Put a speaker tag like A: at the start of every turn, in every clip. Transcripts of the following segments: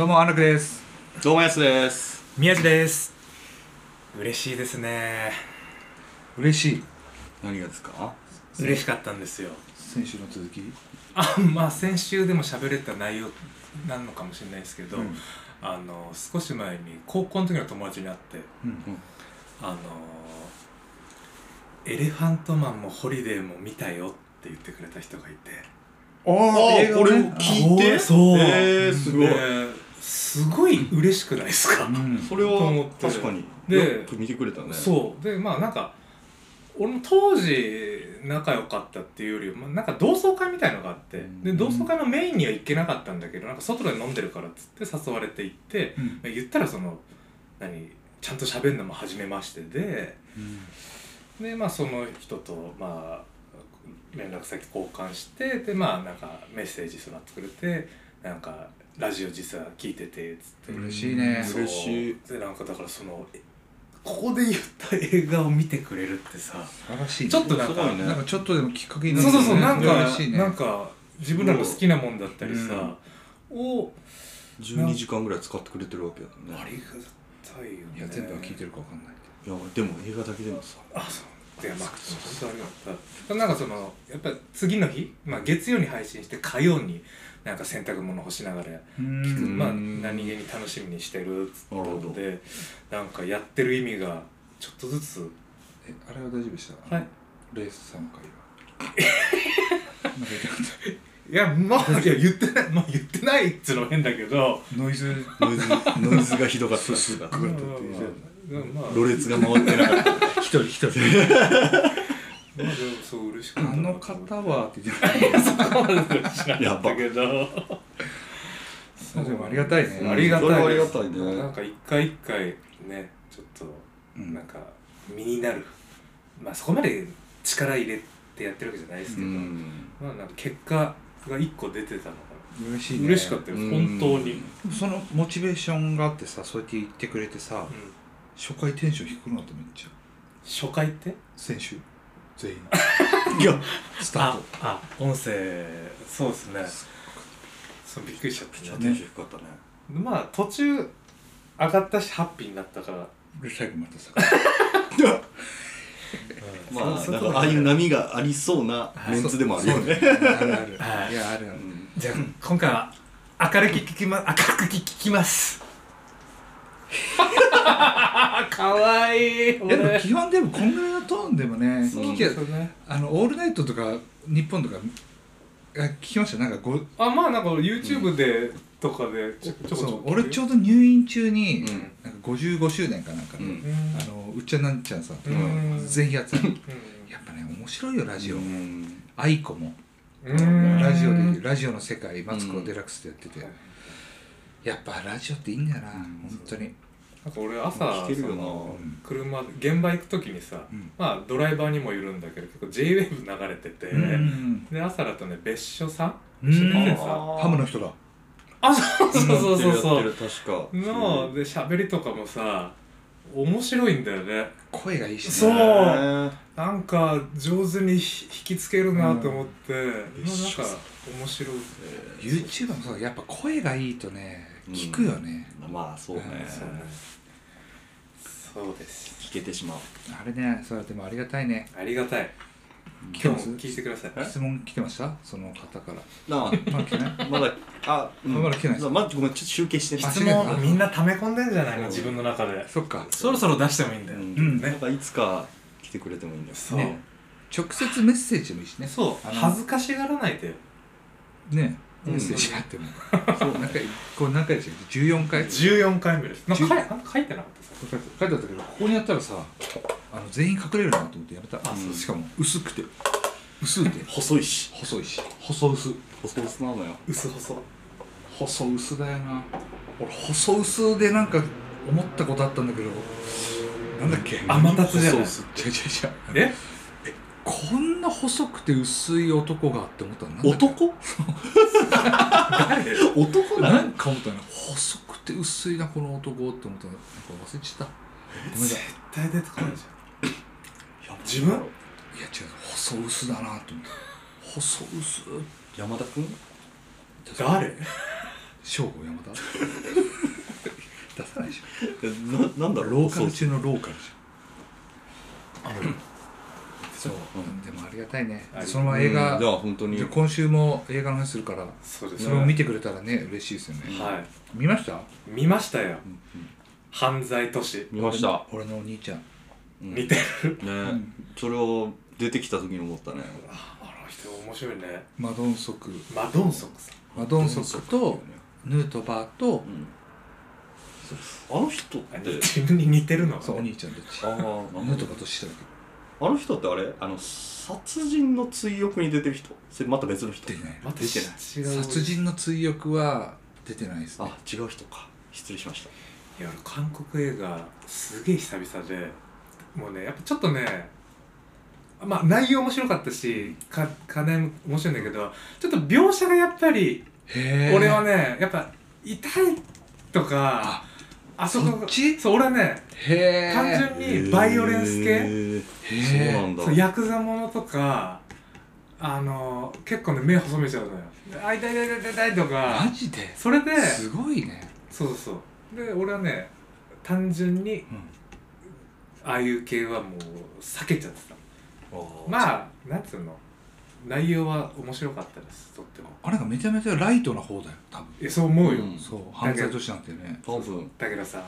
A: どうもアナクです。
B: どうもやすです。
C: 宮地です。嬉しいですね。
A: 嬉しい。
B: 何がですか？
C: 嬉しかったんですよ。
A: 先週の続き？
C: あまあ先週でも喋れた内容なのかもしれないですけど、
A: うん。
C: あの少し前に高校の時の友達に会って
A: うん。
C: あのエレファントマンもホリデーも見たよって言ってくれた人がいて。
A: あ
B: ああこれを聞いて？
C: そう。
B: えー、すごい、
C: ですごい嬉しくないですか、
A: うん。
B: それ
C: と思
B: は
C: って。
B: 確かに。
C: で
B: よく見てくれたね。
C: そう。でまあなんか俺も当時仲良かったっていうよりまあなんか同窓会みたいのがあってで同窓会のメインには行けなかったんだけどなんか外で飲んでるからっつって誘われて行って、
A: うん。
C: まあ言ったらその何ちゃんと喋るのも初めましてででまあその人とまあ連絡先交換してでまあなんかメッセージその後くれてなんかラジオ実は聞いててっつって。
A: 嬉しいね。
C: そう。
B: 嬉しい。
C: でなんかだからそのえここで言った映画を見てくれるってさ
A: 素晴らしいね。
C: ちょっとなんか
B: ね。
A: なんかちょっとでもきっかけになる。
C: そうそうそうなんか、
A: ね。
C: なんか自分らの好きなもんだったりさ、を
B: 12時間ぐらい使ってくれてるわけだもんね。
C: ありがたいよね。
A: いや全部は聞いてるかわかんない
B: いやでも映画だけでもさ。
C: あそうでまあ本当ありがなんかそのやっぱ次の日、まあ、月曜に配信して火曜になんか洗濯物干しながら聞く、
A: うん。
C: まあ何気に楽しみにしてるっつったのでなんかやってる意味がちょっとずつ。
A: えあれは大丈夫でした？
C: はい。
A: レース3回は。
C: いやまあいや言ってないまあ言ってないっつうの変だけど。
A: たノイズ
B: ノイズノイズがひどかったろれつが回ってなかった。
A: 一人一人。
C: まあでもそう嬉しかった
A: あの方はって言ってた。
C: そこまで嬉しかったけど
A: あでもありがたいね
C: ありがたい
B: あり
C: です
B: がたいね。
C: なんか一回一回ねちょっと
A: うん。
C: なんか身になる。まあそこまで力入れてやってるわけじゃないですけど、
B: うん。
C: まあなんか結果が一個出てたのが
A: 嬉しいね。
C: 嬉しかったです、
B: うん。
C: 本当に、
A: そのモチベーションがあってさそうやって言ってくれてさ
C: うん
A: 初回テンション低くなっためっちゃ。
C: 初回って？
A: 選手。全員。
B: いや
A: スタート。
C: あ音声。そうですね。そうびっくりしちゃったね。
B: テンション低かったね。
C: まあ途中上がったしハッピーになったから、
A: で最後またさ
B: まあ
C: そ
B: なんかああいう波がありそうなメンツでもあるよね。
A: あるある。
C: はい
A: いやあるある。
B: うん
C: じゃあ今回は明るく聞きま明るく聞きます かわいい。
A: 基本でもこんぐらいのトーンでもね
C: ね。
A: あのオールナイトとか日本とかあ聞きました？なんかご
C: あまあなんか YouTube で、とかでちょこちょ
A: そう
C: こ
A: 俺ちょうど入院中に、
B: うん。
A: なんか55周年かなんかの、
B: うん。
C: うん
A: あのうっちゃんなんちゃんさんとか
C: うん。
A: ぜひやってた
C: うん。
A: やっぱね面白いよラジオ、
B: うん。
A: 愛子も。
C: うん。
A: ラジオでラジオの世界マツコデラックスでやってて、やっぱラジオっていいんだよな、
B: ん。
A: 本当に。
C: なんか俺朝その車で現場行く時にさ、
A: うん。
C: まあドライバーにもいるんだけど結構 JWAVE 流れてて、
A: うん
C: で朝だとね別所さん
A: ハムの人だ。
C: あそうそうそうそう。ので喋りとかもさ面白いんだよね
A: 声がいいしね。
C: そう。
B: ね。
C: なんか上手に引きつけるなと思って、
B: ん。
C: なんか面白い
A: YouTuber もそう。やっぱ声がいいとね聞くよね、
B: まあそうね。
A: うん
C: そうね。そうです。
B: 聞けてしまう。
A: あれねそれでもありがたいね。
C: ありがたい
A: 来てます？
C: 今日も聞いてください。
A: 質問来てました？その方から。
B: なあ。
A: まだ来てない？
B: まだあ、うん。
A: まだ来てないです
B: まごめんちょっと集計して
C: 質問みんな溜め込んでんじゃないの？
B: うん。
C: 自分の中で。
A: そっか。
C: そろそろ出してもいいんだよ、
B: うん。
A: うん。
B: なんかいつか来てくれてもいいんだよ。
C: そう、
A: ね。直接メッセージでもいいしね。
C: そう。恥ずかしがらないで。
A: ね。
B: うん
A: メッセージあっても、そうなんかこれ何回でしたっけ14回。
C: 14回目です。なんか書いなんか書いてなかったさ
A: 書いてあったけどここにやったらさあの全員隠れるなと思ってやめた。
C: あそう。
A: しかも薄くて。薄くて。
B: 細いし。
A: 細いし。細薄。
B: 細薄なのよ。
C: 薄細。
A: 細薄だよな。俺細薄でなんか思ったことあったんだけどなんだっけ？
C: 天達じゃない？
A: 違う違う違う。
C: え？
A: こんな細くて薄い男がって思ったの？
B: 男？男な
A: なんか思ったの。細くて薄いなこの男って思ったの。なんか忘れちゃった。ごめん
C: 絶対出てこないじ
B: いや
C: 自分？
A: いや違う。細薄だなと思って細薄
B: 山田君？
C: ゃん誰？
A: 正吾山田？出さないでし
B: えななんだ
A: ょ
B: ろう
A: ローカル中のローカルじゃんそう、
B: うん。
A: でもありがたいね。そのまま映画、
B: うん。じゃあ本当に。
A: で今週も映画の話するから
C: そうです
A: それを見てくれたらね嬉しいですよね、
C: はい。
A: 見ました？
C: 見ましたよ。
B: うんうん。
C: 犯罪都市。
B: 見ました。
A: 俺のお兄ちゃん。
B: うん。
C: 見てる。
B: ね。それを出てきた時に思ったね。
C: ああの人面白いね。
A: マドンソク。
C: マドンソクさん。
A: マドンソクとヌートバーと
B: うん。あの人っ
C: あ
B: て
C: 自分に似てるの？
A: そうお兄ちゃんたち。
B: ああ
A: ヌートバーとしてだ
B: あの人ってあれ？あの殺人の追憶に出てる人？それまた別の人？
A: 出てない。
C: また
B: 出てない。
A: 殺人の追憶は出てないですね。
B: あ違う人か。失礼しました。
C: いや俺韓国映画すげえ久々でもうねやっぱちょっとねまあ内容面白かったしか課題も面白いんだけどちょっと描写がやっぱり
A: へえ
C: 俺はねやっぱ痛いとか
A: あ
C: あそこ
A: そっち
C: そう俺はね
A: へえ
C: 単純にバイオレンス系？
B: へー。
A: へー
B: そうなんだ。
C: そうヤクザものとかあの結構ね目細めちゃうのよ。あ痛い痛い痛い痛いとか。
A: マジで？
C: それです
A: ごいね。
C: そうそうで俺はね単純に
A: うん。
C: ああいう系はもう避けちゃってた。まあなんつうの？内容は面白かったですとっても。
A: あれがめちゃめちゃライトな方だよ多分。
C: えそう思うよ、
B: うん。
A: そう犯罪都市なんてね。
B: 多分。
C: だけどさ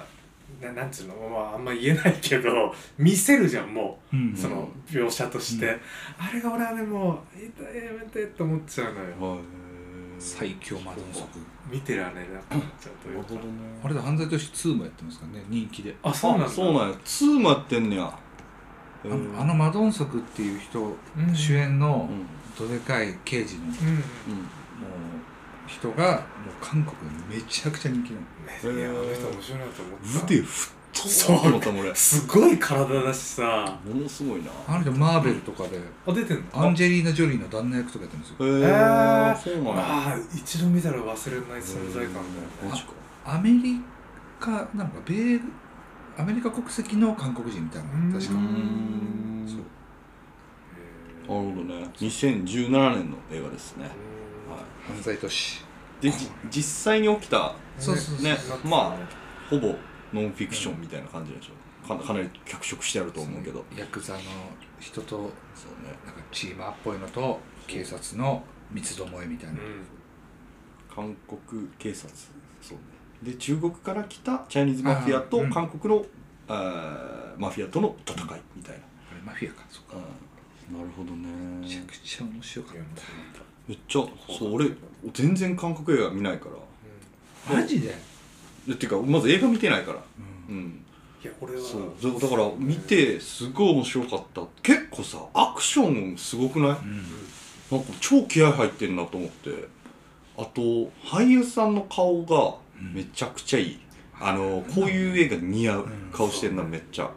C: ななんつうの、まあ、あんま言えないけど 見せるじゃんもう、
A: うん。
C: その描写として、
A: うん。
C: あれが俺はねもう痛いやめてって思っちゃうのよ。
B: はい。
A: 最強マドンソク
C: 見てられなくなっちゃうというか。
B: ね。
A: あれで犯罪都市2もやってますからね人気で。
C: あそうなんだ。
B: あそうなんや。2もやってんねや。
A: あのあのマドンソクっていう人
C: うん。
A: 主演の
B: うん
A: どでかい刑事のもう
C: うん
B: うん
A: 人がもう韓国でめちゃくちゃ人気なの。
C: ねいやあの人面白いなと思ってた。
B: 腕太
C: そう
B: 思った俺。
C: すごい体だしさ。
B: ものすごいな。
A: あの人マーベルとかで
C: あ出てんの？
A: アンジェリーナ・ジョリーの旦那役とかやってるんですよ。
B: へえ
C: へー
B: そうなんや。
C: ああ一度見たら忘れない存在感だよね
A: アメリカなんか米アメリカ国籍の韓国人みたいな
C: うん
A: 確か。
B: うーん。
A: そう
B: なるほどね。2017年の映画ですね、は
A: 犯罪都市。
B: い、でじ実際に起きた
A: そうそう
B: ねまあほぼノンフィクションみたいな感じでしょかかなり脚色してあると思うけど。
A: ヤクザの人と
B: そうね。
A: なんかチーマーっぽいのと警察の三つどもえみたいな、
B: 韓国警察。そうね。で中国から来たチャイニーズマフィアと韓国の、あーマフィアとの戦いみたいな、
A: あれマフィアか。そうか。
B: うん、なるほど
A: めちゃ
B: ね
A: くちゃ面白かっ
B: めっちゃそう俺全然韓国映画見ないから。
A: たマジで、
B: でっていうかまず映画見てないから。
A: うん。
B: うん。
C: いや俺は。
B: そうだだから見てすごい面白かった。結構さアクションすごくない？
A: うん。
B: なんか超気合入ってんなと思って。あと俳優さんの顔がめちゃくちゃいい、あのこういう映画に似合う顔してんなめっちゃ。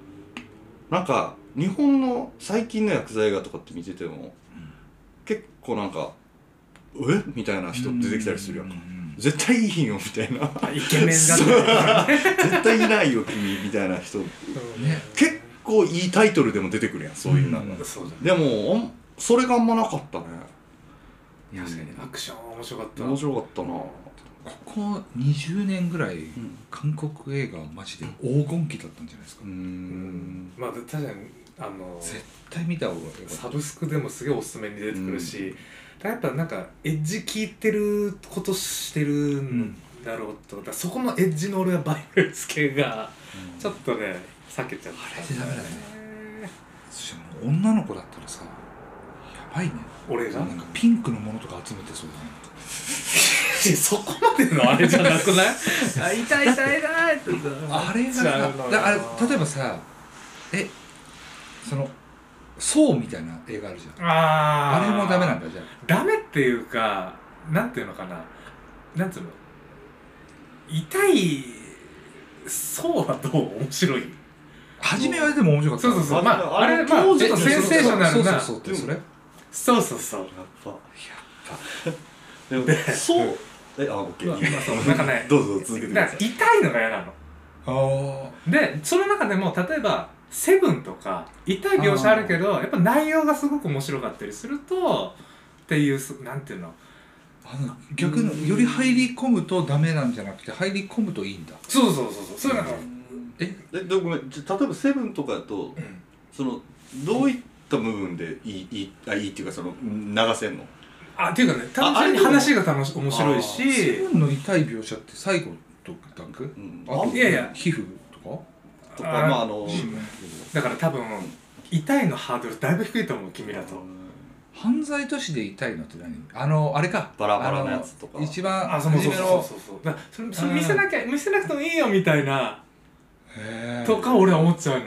B: なんか日本の最近の薬剤映画とかって見てても、結構なんか「え？みたいな人出てきたりするやんか、
A: うん
B: 絶対いいよみたいな。
C: イケメンだね。
B: 絶対いないよ君みたいな人。
A: ね。
B: 結構いいタイトルでも出てくるやんそういうのが、
A: うん。
C: そうだね。
B: でもそれがあんまなかったね。
C: 確かにアクション面白かった。
B: 面白かったな。
A: ここ20年ぐらい、
B: ん。
A: 韓国映画はマジで黄金期だったんじゃないですか、
B: うーん。
C: まあ確かにあの
A: 絶対見た方がよかった。
C: サブスクでもすげえおすすめに出てくるし、やっぱなんかエッジ効いてることしてるんだろうと、だからそこのエッジの俺はバイオレンス系がちょっとね避けちゃった。
A: あれでダメだね。そしてもう女の子だったらさやばいね。
C: 俺が？
A: なんかピンクのものとか集めてそうだね。
C: そこまでのあれじゃなくない？あ 痛い痛い痛いって
A: あれがだから例えばさえその「そう」みたいな映画あるじゃん。
C: あー。
A: あれもダメなんだじゃあ。
C: ダメっていうかなんていうのかな。なんていうの？痛いそうはどう面白い？
A: 初めはでも面白かった。
C: そうそうそう。まああれまあちょっとセンセーショナルな。
A: そうそうそうってそれ。
C: そうそうそう。
B: やっぱ。でもそう。えあオッケー。
C: なんかね
B: どうぞ続けてく
C: だ
B: さい。
C: 痛いのが嫌なの。
A: あ
C: でその中でも例えば「セブンとか痛い描写あるけどやっぱ内容がすごく面白かったりするとっていうすなんていうの？
A: あの逆のより入り込むとダメなんじゃなくて入り込むといいんだ。
C: そうそうそうそう。そういうの。が
A: え？
B: え？でごめん。例えばセブンとかだと
C: うん。
B: そのどういった部分でいいいいあいいっていうかその流せんの？
C: あっていうかね単純に話が楽し面白いし。
A: セブンの痛い描写って最後とだっけ
B: うん。
A: あと
C: いやいや。
A: 皮膚と
B: とかまああの
C: うん。だから多分痛いのハードルだいぶ低いと思う君らと。
A: か犯罪都市で痛いのって何？あのあれか。
B: バラバラなやつとか。
A: 一番
C: あそうそう
A: 初めの
C: そうそう。そうそれそれ見せなきゃ見せなくてもいいよみたいな。とか俺は思っちゃうの。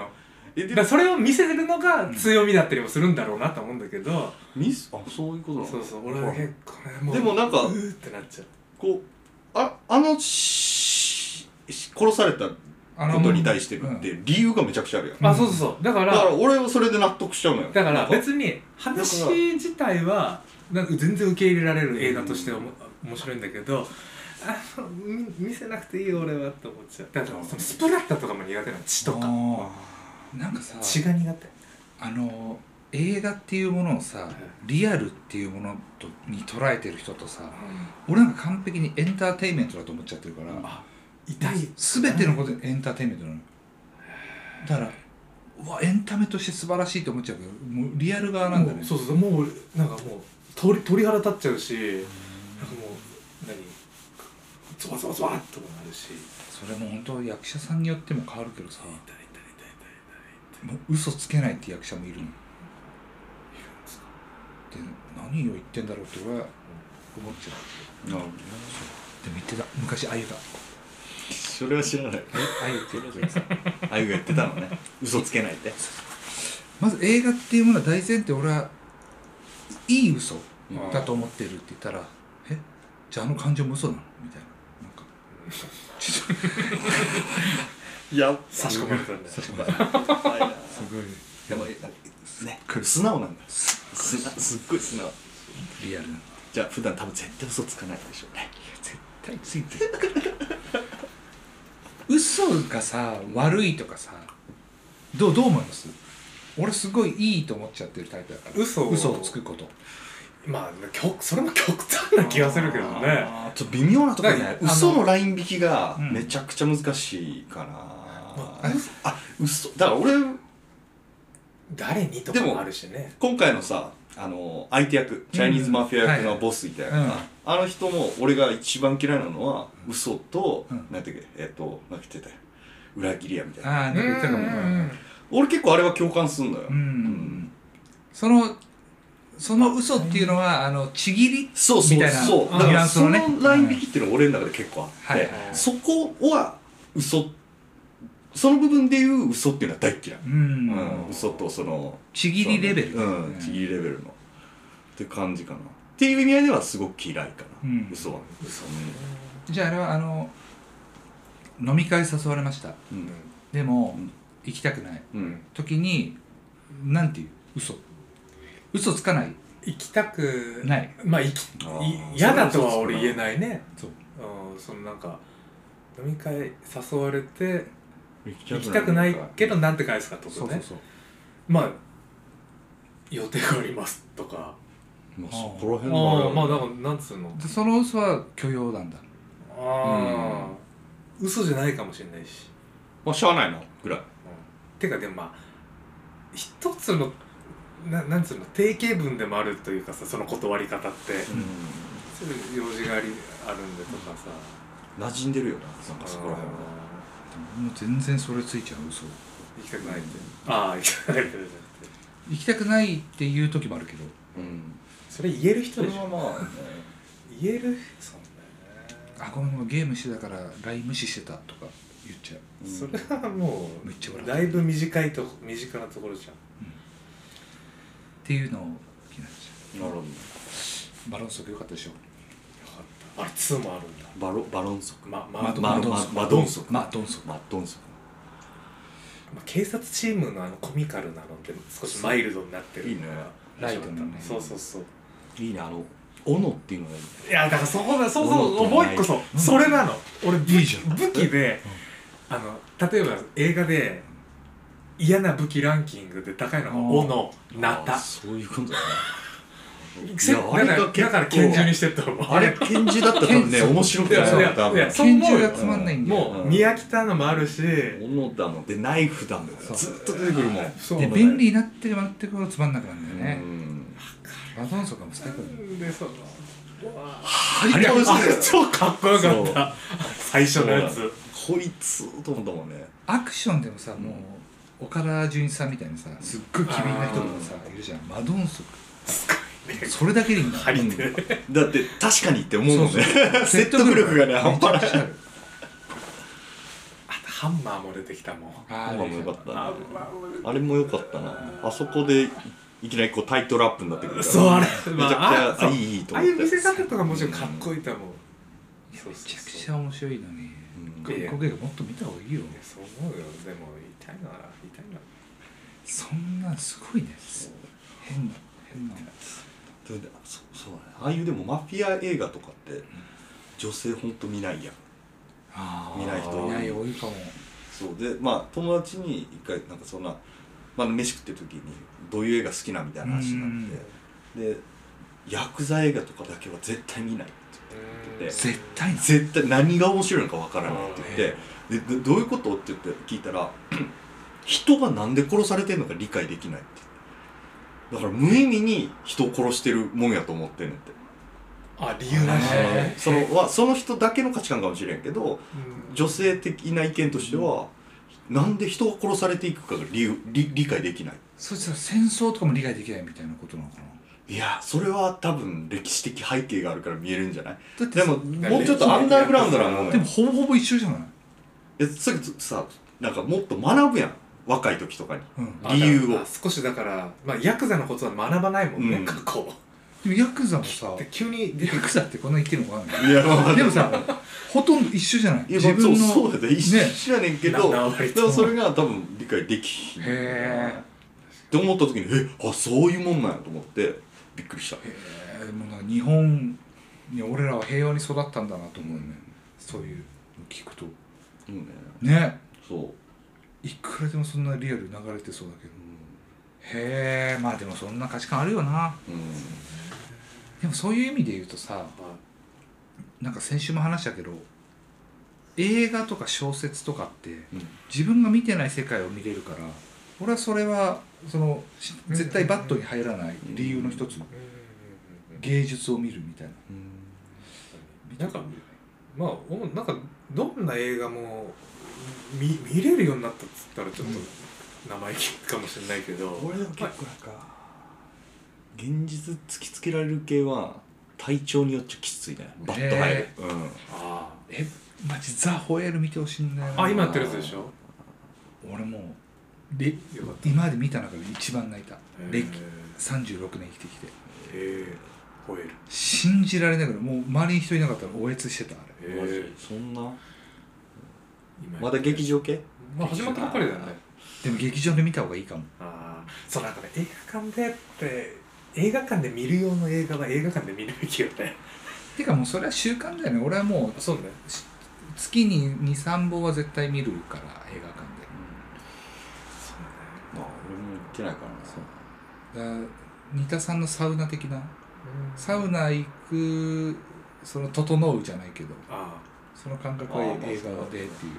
C: だからそれを見せてるのが強みだったりもするんだろうなと思うんだけど、
B: ミス？あそういうことなの？
C: そうそう俺は結構ねもう
B: でもなんか
C: うーってなっちゃう。
B: こうああの殺されたことに対してって理由がめちゃくちゃあるやん、
C: あそうそうそう。だから
B: だから俺はそれで納得しちゃうのよ。
C: だから別に話自体はなんか全然受け入れられる映画としておも面白いんだけどあみ見せなくていいよ俺はって思っちゃう。だからそのスプラッタとかも苦手なの血とか。
A: なんかさ
C: 血が苦手。
A: あの映画っていうものをさリアルっていうものとに捉えてる人とさ俺なんか完璧にエンターテインメントだと思っちゃってるから
C: あ痛い。
A: 全てのことエンターテインメントなの。だからうわエンタメとして素晴らしいと思っちゃうけどもうリアル側なんだね。
C: そうそうもうなんかもう鳥鳥肌立っちゃうしなんかもう何？ゾワゾワゾワっともなるし。
A: それも本当役者さんによっても変わるけどさ。
C: 痛い痛い痛い痛い痛い
A: もう嘘つけないって役者もいるの。で何を言ってんだろうって俺は思っちゃう。
B: うん。
A: でも言ってた。昔あゆが
B: それは知らない。
A: あゆって言ってたさ
B: あゆが言ってたのね。嘘つけないって
A: まず映画っていうものは大前提俺はいい嘘
C: うん
A: だと思ってるって言ったらえ？じゃああの感情も嘘なの？みたいな。なんか ちょっ
B: いや
C: 差し込まれたんだ
A: すごい
B: でもね素直なんだすすっごい素直。
A: リアルな。
B: じゃあ普段多分絶対嘘つかないでしょうね。
A: 絶対ついてる 嘘がさ悪いとかさどうどう思います？俺すごいいいと思っちゃってるタイプだから。
C: 嘘？を
A: 嘘をつくこと。
C: まあ極それも極端な気がするけどね。
B: ちょっと微妙なところね。
C: だから
B: 嘘のライン引きが
A: うん。
B: めちゃくちゃ難しいかな、
C: ま
A: あ
B: あ嘘。だから俺
C: 誰にとかもあるしね。
B: 今回のさあの相手役チャイニーズマフィア役のボスいたやんか、
A: はい
B: あの人も俺が一番嫌いなのは嘘と、
A: うん。
B: なんていうかえっ、となんて言ってたよ。裏切りやみたいな。
A: ああなん。か言ってたかも
C: うん
B: 俺結構あれは共感すんのよ、
A: うん。そのその嘘っていうのはあのちぎり？
B: そうそう。
A: みたいな
B: そう。だからそのライン引きっていうのは俺の中で結構あって、
A: はいはい。
B: そこは嘘その部分でいう嘘っていうのは大っ嫌い、
A: うん、
B: うん、嘘とその。
A: ちぎりレベル。
B: うん。ちぎりレベルの。って感じかな。っていう意味合いではすごく嫌いかな、
A: うん。
B: 嘘は。嘘
A: じゃああれはあの飲み会誘われました。
B: うん。
A: でも、
B: うん。
A: 行きたくない。
B: うん。
A: 時になんていう？嘘。嘘つかない。
C: 行きたく
A: ない。
C: まあ行き嫌だとは俺言えないね。
A: そう。
C: うん。そのなんか飲み会誘われて
B: 行
C: 行きたくないけどなんて返すかってことね。
A: そうそうそう。
C: まあ予定がありますとか。
B: まあそこら辺
C: あ
B: の
C: あまあだからなんつうの。
A: でその嘘は許容なんだ。
C: ああ嘘じゃないかもしれないし。
B: まあしゃあないなぐらい。
C: てかでもまあ一つのななんつうの定型文でもあるというかさその断り方って、そういう用事がありあるんでとかさ、
B: 馴染んでるよななんかそこら辺は
A: もう全然それついちゃう嘘。
C: 行きたくないってああ行きたくない
A: 行きたくないっていう時もあるけど。
B: うん。
C: それ言える人でしょ
B: はまあね。
C: 言えるそう
A: あごめんごめんゲームしてたから LINE 無視してたとか言っちゃう。
B: うん。
C: それはも
A: めっちゃ笑
C: う。だいぶ短いと身近なところじゃん。
A: っていうのを気になっちゃ
B: なるほど。
A: うバロンソク良かったでしょ
C: あれ2もあるんだ。
B: バロバロン族
C: まま
A: マド
C: ま
B: マド
A: マドンソク
B: マドンソク。
A: マドンソク。
B: マドン族
C: ま警察チームのあのコミカルなのって少しマイルドになってる
B: いいね。
A: ライトのね。
C: そうそうそう。
B: いいね。あの斧っていうのがいい。ね
C: いやだからそこだそう
B: 斧
C: そう
B: と
C: もう一個そうそれなの。俺武
A: いいじゃん。
C: 武器であの例えば映画で嫌な武器ランキングで高いのが斧。ナタ。
B: あーそういうことだね
C: せだからだから拳銃にしてった
B: あれ拳銃だったら多分ね面白く
C: いやいや
B: ない多
C: いや
B: 分
A: 拳銃がつまんないんだよ。
C: もう見飽きたのもあるし。
B: 斧だもんでナイフだもん。ずっと出てくるもん。
C: そう。
A: で便利になってまってくるとつまんなくなるんだよね。
B: うん。
A: バトンソクも最高だよ
C: でその
B: あれ
C: あれ超かっこよかった。最初のやつ。
B: こいつと思ったもんね。
A: アクションでもさもう岡田准一さんみたいなさすっごい機敏な人とかさいるじゃん。マドンソクそれだけでいいんだ
C: 張り手
B: だって確かにって思うもんね。
A: そう
B: 説得力がね半端ない。
A: ある
C: あとハンマーも出てきたもん。
A: あ
B: ハンマーもよかった。なあれも良かったな。あそこでいきなりこうタイトルアップになってくる。から
C: そうあれ
B: めちゃくち
C: まあ
B: ゃいいいいと
C: ああ
B: 思って
C: いう見せ方とかもちろんかっこいいと思う。
A: めちゃくちゃ面白いのに。
B: うん。
A: 韓国映画もっと見た方がいいよ。
C: いやそう思うよ。でも言いたいな言いたいな
A: そんなんすごいね。変な変な
B: それでそそうだね。ああいうでもマフィア映画とかって女性ほんと見ないやん。
A: あ
B: 見ない人
A: い。ない多いかも。
B: そう。でまあ友達に一回なんかそんな、まあ、飯食ってる時にどういう映画好きなみたいな話になってでヤクザ映画とかだけは絶対見ないって言って
A: 絶対な
B: 絶対何が面白いのかわからないって言ってでどどういうことって言って聞いたら 人がなんで殺されてるのか理解できないってだから無意味に人を殺してるもんやと思ってんねんって。
C: あ理由なし
A: へ
B: そのはその人だけの価値観かもしれんけど女性的な意見としては、なんで人が殺されていくかが理由理理解できない。
A: そしたら戦争とかも理解できないみたいなことなのかな。い
B: やそれは多分歴史的背景があるから見えるんじゃない？
A: だって
B: でももうちょっとアンダーグラウンドなもんね
A: でもほぼほぼ一緒じゃない？
B: えそれさなんかもっと学ぶやん若い時とかに。
A: うん。
C: あ
B: 理由を。
C: 少しだからまあヤクザのことは学ばないもんね、
B: うん。
C: 過去
A: でもヤクザもさ
C: で急に出て
A: ヤクザってこんな言ってるのかない
B: やまあ
A: でもさほとんど一緒じゃない？
B: いやまあそうそうだね。一
A: ね。
B: 緒やねんけど、
C: な割と
B: でもそれが多分理解できひん。って思った時にえあそういうもんなんやと思ってびっくりした。
A: えー。もうなんか日本に俺らは平和に育ったんだなと思うね、そういうの聞くと。
B: うんね。
A: ね。
B: そう、
A: いくらでもそんなリアル流れてそうだけど。へえまあでもそんな価値観あるよな。
B: うん。
A: でもそういう意味で言うとさなんか先週も話したけど映画とか小説とかって
B: うん。
A: 自分が見てない世界を見れるから俺はそれはそのし絶対バットに入らない理由の一つ芸術を見るみたいな。
C: なんかまあおなんかどんな映画も見見れるようになったっつったらちょっと生意気かもしれないけど、
B: 俺でも結構なんか現実突きつけられる系は体調によっちゃきついね。バッと入る。
A: へ、
B: うん。
C: あ
A: えマジザ・ホエール見てほしいんだよな。
C: ああ今やってるやつでしょ？
A: 俺もうで今まで見た中で一番泣いた。
C: へ
A: 歴
C: ー
A: 36年生きてきて。
C: へえ吠える
A: 信じられないぐらいもう周りに人いなかったらおえつしてたあれ。
B: そんな
C: 今
B: まだ劇場系？
C: まあ始まったばっかりだよね。
A: でも劇場で見た方がいいかも。
C: ああそうなんかね映画館でって映画館で見る用の映画は映画館で見るべきよね
A: てかもうそれは習慣だよね。俺はもう
C: そうね。
A: 月に23本は絶対見るから映画館で。
B: まあ俺も行ってないからな。
A: だから三田さんのサウナ的な？サウナ行くその整うじゃないけど。
C: あ
A: その感覚は映画でっていう。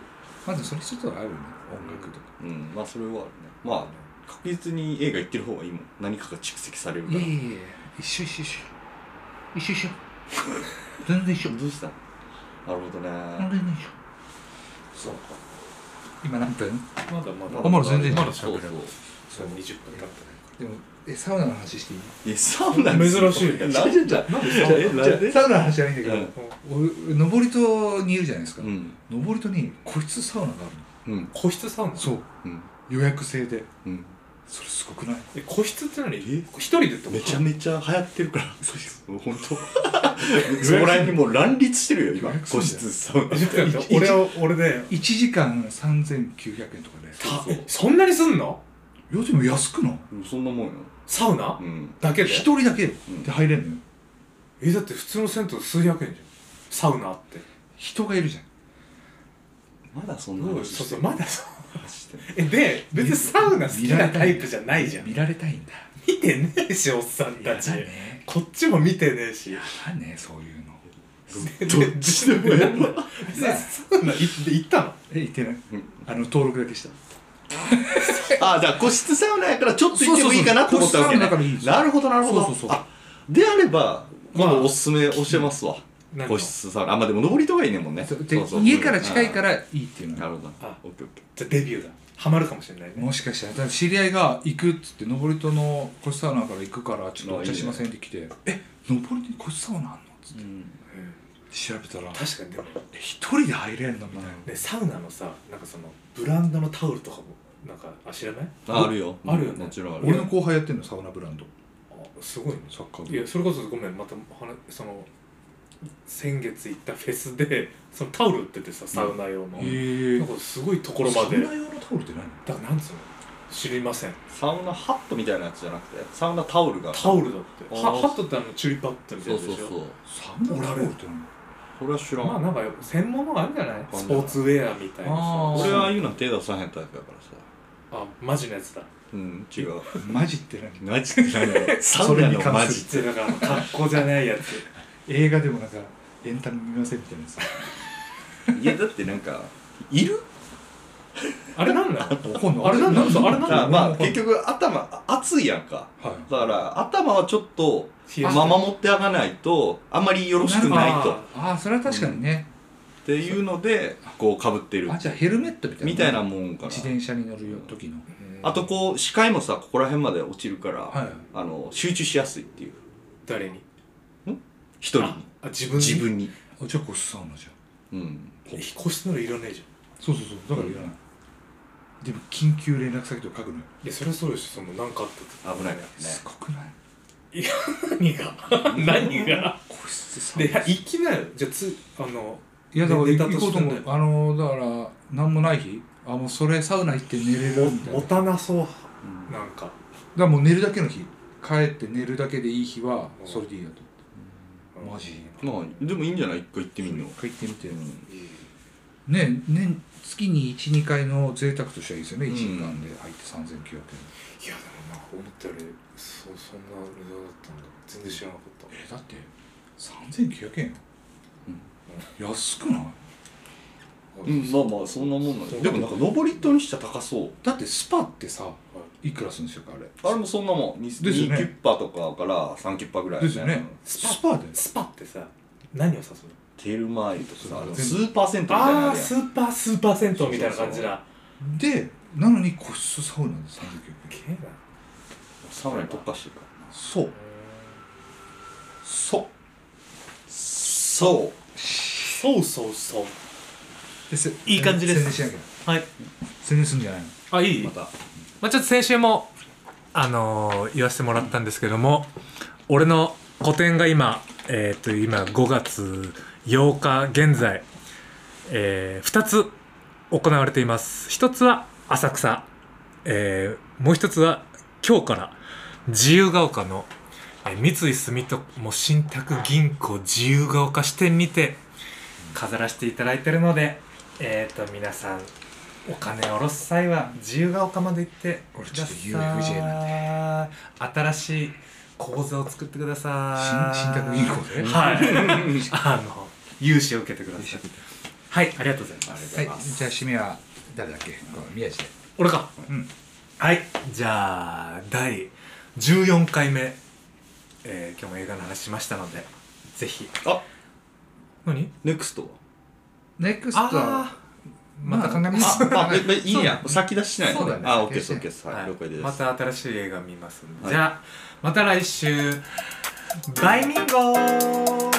A: まずそれ一つはあるよね。音楽とか。
B: うん。まあそれはあるね。まあ確実に映画行ってる方がいいもん何かが蓄積されるから。
A: いやいやいや一緒一緒一緒。一緒一緒。全然一緒。
B: どうした？なるほどね。
A: 全然一緒。
B: そうか。
A: 今何分？
C: あまだまだ。
A: あまだ全然
C: まだ
B: そう
C: 喋れる。
B: そう
C: そう。20分経ってない
A: でもえサウナの話していい？
B: えサウナ？
C: 珍しい。
B: や なんでじゃ
C: な
A: サウナの話じゃないんだけど、
B: うん。
A: 俺登戸にいるじゃないですか、
B: うん。
A: 登戸に個室サウナがある
B: うん。
C: 個室サウナ？
A: のそう。
B: うん。
A: 予約制で。
B: うん。
A: それすごくない？
C: え個室って何？
B: え？
C: 一人でって
B: めちゃめちゃ流行ってるから。本当？そこら辺にもう乱立してるよ今。個室サウナ。
C: 俺は俺で。
A: 1時間3900円とかで。
C: そんなにすんの？
A: いやでも安くない？
B: うんそんなもんよ。
C: サウナ？
B: うん。
C: だけで？
A: 一人だけで
B: ん。
A: 入れんのよ。
C: えだって普通の銭湯数百円じゃん。サウナあって。
A: 人がいるじゃん。
B: まだそんな
C: そう
B: 話し
C: そうまだそう。
B: 話してる
C: えで別にサウナ好きなタイプじゃないじゃん。
A: 見られたいんだ。
C: 見てねえしおっさんたち。
A: やだね。
C: こっちも見てねえし。
A: あねそういうの。
C: どっちでもやんのサウナ行って行ったの？
A: え行ってない。
B: うん。
A: あの登録だけした
B: あじゃあ個室サウナやからちょっと行ってもいいかなと思ったわけね。
A: そうそうそう
B: なるほどなるほど。
A: そうそうそう。
B: あであれば今
C: まあ。
B: 度おすすめ教えますわ。個室サウナ。あまあでも登りとかいいねんもんね。
A: そう。で
B: そう
A: 家から近いからいいっていうの。は
B: なるほど。
C: あ。
B: オッケーオッケ
C: じゃあデビューだ。ハマるかもしれないね。
A: もしかしたら知り合いが行くっつって登戸の個室サウナから行くからちょっとお茶しませんって来て「え登戸に個室サウナあんの?」っつって。
B: うん
A: 調べたら
C: 確かにでも「
A: え一人で入れんの?」みたいな。
C: ねサウナのさなんかそのブランドのタオルとかもなんかあ知らない？
B: あるよ。
C: あるよね。
B: もちろんある。
A: 俺の後輩やってんのサウナブランド。
C: あすごいね。
A: サッカー部。
C: いやそれこそごめんまた話その先月行ったフェスで そのタオル売っててさサウナ用の、
A: へえ。
C: なんかすごいところまで。だ
A: サウナ用のタオルって何？
C: からなんつうの？知りません。
B: サウナハットみたいなやつじゃなくてサウナタオルが。
C: タオルだって。
B: あー。
C: はハットってあのチューリップハットみたいなやつでしょ？
B: そうそうそう。
A: サウナタオルって何？
B: これは知らん、
C: まあなんか専門のがあるんじゃない？スポーツウェアみたいな。さ
B: 俺はああいうの手出さへんタイプやからさ。
C: あマジのやつだ。
B: うん違う。
A: マジって何？
B: マジって何サウナのマジ
C: ってだから格好じゃないやつ。
A: 映画でもなんかエンタメ見ませんみたいなさ。
B: いやだってなんかいる？
C: あれなんなの
A: わかんない
C: あれなんだあれなんだ
B: まあ結局頭熱いやんか。
A: はい。
B: だから頭はちょっとま守ってあがないとあんまりよろしくないと。っ
A: ああそれは確かにね、
B: ていうのでこうかぶってる。
A: あじゃあヘルメットみたいな。
B: みたいなもんかな。
A: 自転車に乗る時の。
B: あとこう視界もさここら辺まで落ちるから、
A: はい。
B: あの集中しやすいっていう。
C: 誰に？
B: 一人に。
C: ああ自分に？
B: 自分に。
A: あじゃあ個室サウナじゃん。
B: うん。
C: え個室ならいらねえじゃん。
A: そうそうそう。だからいらない、でも緊急連絡先とか書くのよ。
C: いやそれはそうですよ。その何かあった時
B: 危ないね。
A: すごくない？
C: 何が？何が？
A: 個室サウナ
C: で行きなよじゃあつあの
A: いやだから行こうと思
C: としてね
A: うあのだから何もない日？あもうそれサウナ行って寝れるみたいな。
C: も
A: だか
C: たなそう
B: うん
C: なんか。ら
A: もう寝るだけの日。帰って寝るだけでいい日はそれでいいやと
C: うん。
A: マジ
B: まあでもいいんじゃない？一回行ってみるの
A: 一回行ってみて、
B: うん。
C: いい
A: ね年月に12回の贅沢としてはいいですよね、
B: うん。
A: 1時間で入って3900円。
C: いやでもなんか思ったよりそそんな値段だったんだ。全然知らなかった。
A: えだって3900円？よ、安くない？
B: うん、まあまあそんなもんなんだ。でもなんか登戸にしちゃ高そう。
A: だってスパってさ、いくらするんですよあれ？
B: あれもそんなもん。2,
A: ですよね。
B: キュッパとかから3キュッパぐらい
A: ですよね。
C: スパ
A: スパで
C: スパってさ何を指すの？
B: テルマー湯とかさスーパー銭湯みたいなのあ
C: ああスーパースーパー銭湯みたいな感じだ。
A: でなのに個室サウナで3900円
C: すげえな。
B: サウナに特化してるから。
A: そう。そう。
B: そう。
C: そうそうそう。
A: です
C: いい感じです。
A: 宣伝しなきゃ。
C: はい。
A: 宣伝するんじゃないの？
C: あいい。
B: また。
C: まあ、ちょっと先週も、あのー言わせてもらったんですけども俺の個展が今、えー、と今5月8日現在、え2つ行われています。一つは浅草、えーもう一つは今日から自由が丘の、えー三井住友信託銀行自由が丘支店にて飾らせていただいてるので、えー、と皆さんお金を下ろす際は自由が丘まで行って
A: 俺ちょっと UFJ なん
C: 新しい口座を作ってください。
A: 信信託銀行で？
C: はい。あの融資を受けてください。はいありがとうございます。
A: はいじゃあ締めは誰だっけ？この宮地で。
C: 俺か。
A: うん。
C: はいじゃあ第14回目、えー今日も映画の話しましたのでぜひ。
B: あ
C: 何？
B: ネクストは？
A: ネクストは
C: また考えます、
B: ああ ええいいや。ん先出ししないの
A: そうだね。
B: あオッケーですオッケーです。は
C: はい。い
B: 了解です
C: また新しい映画見ますんで、
B: はい。
C: じゃあまた来週。バイミンゴー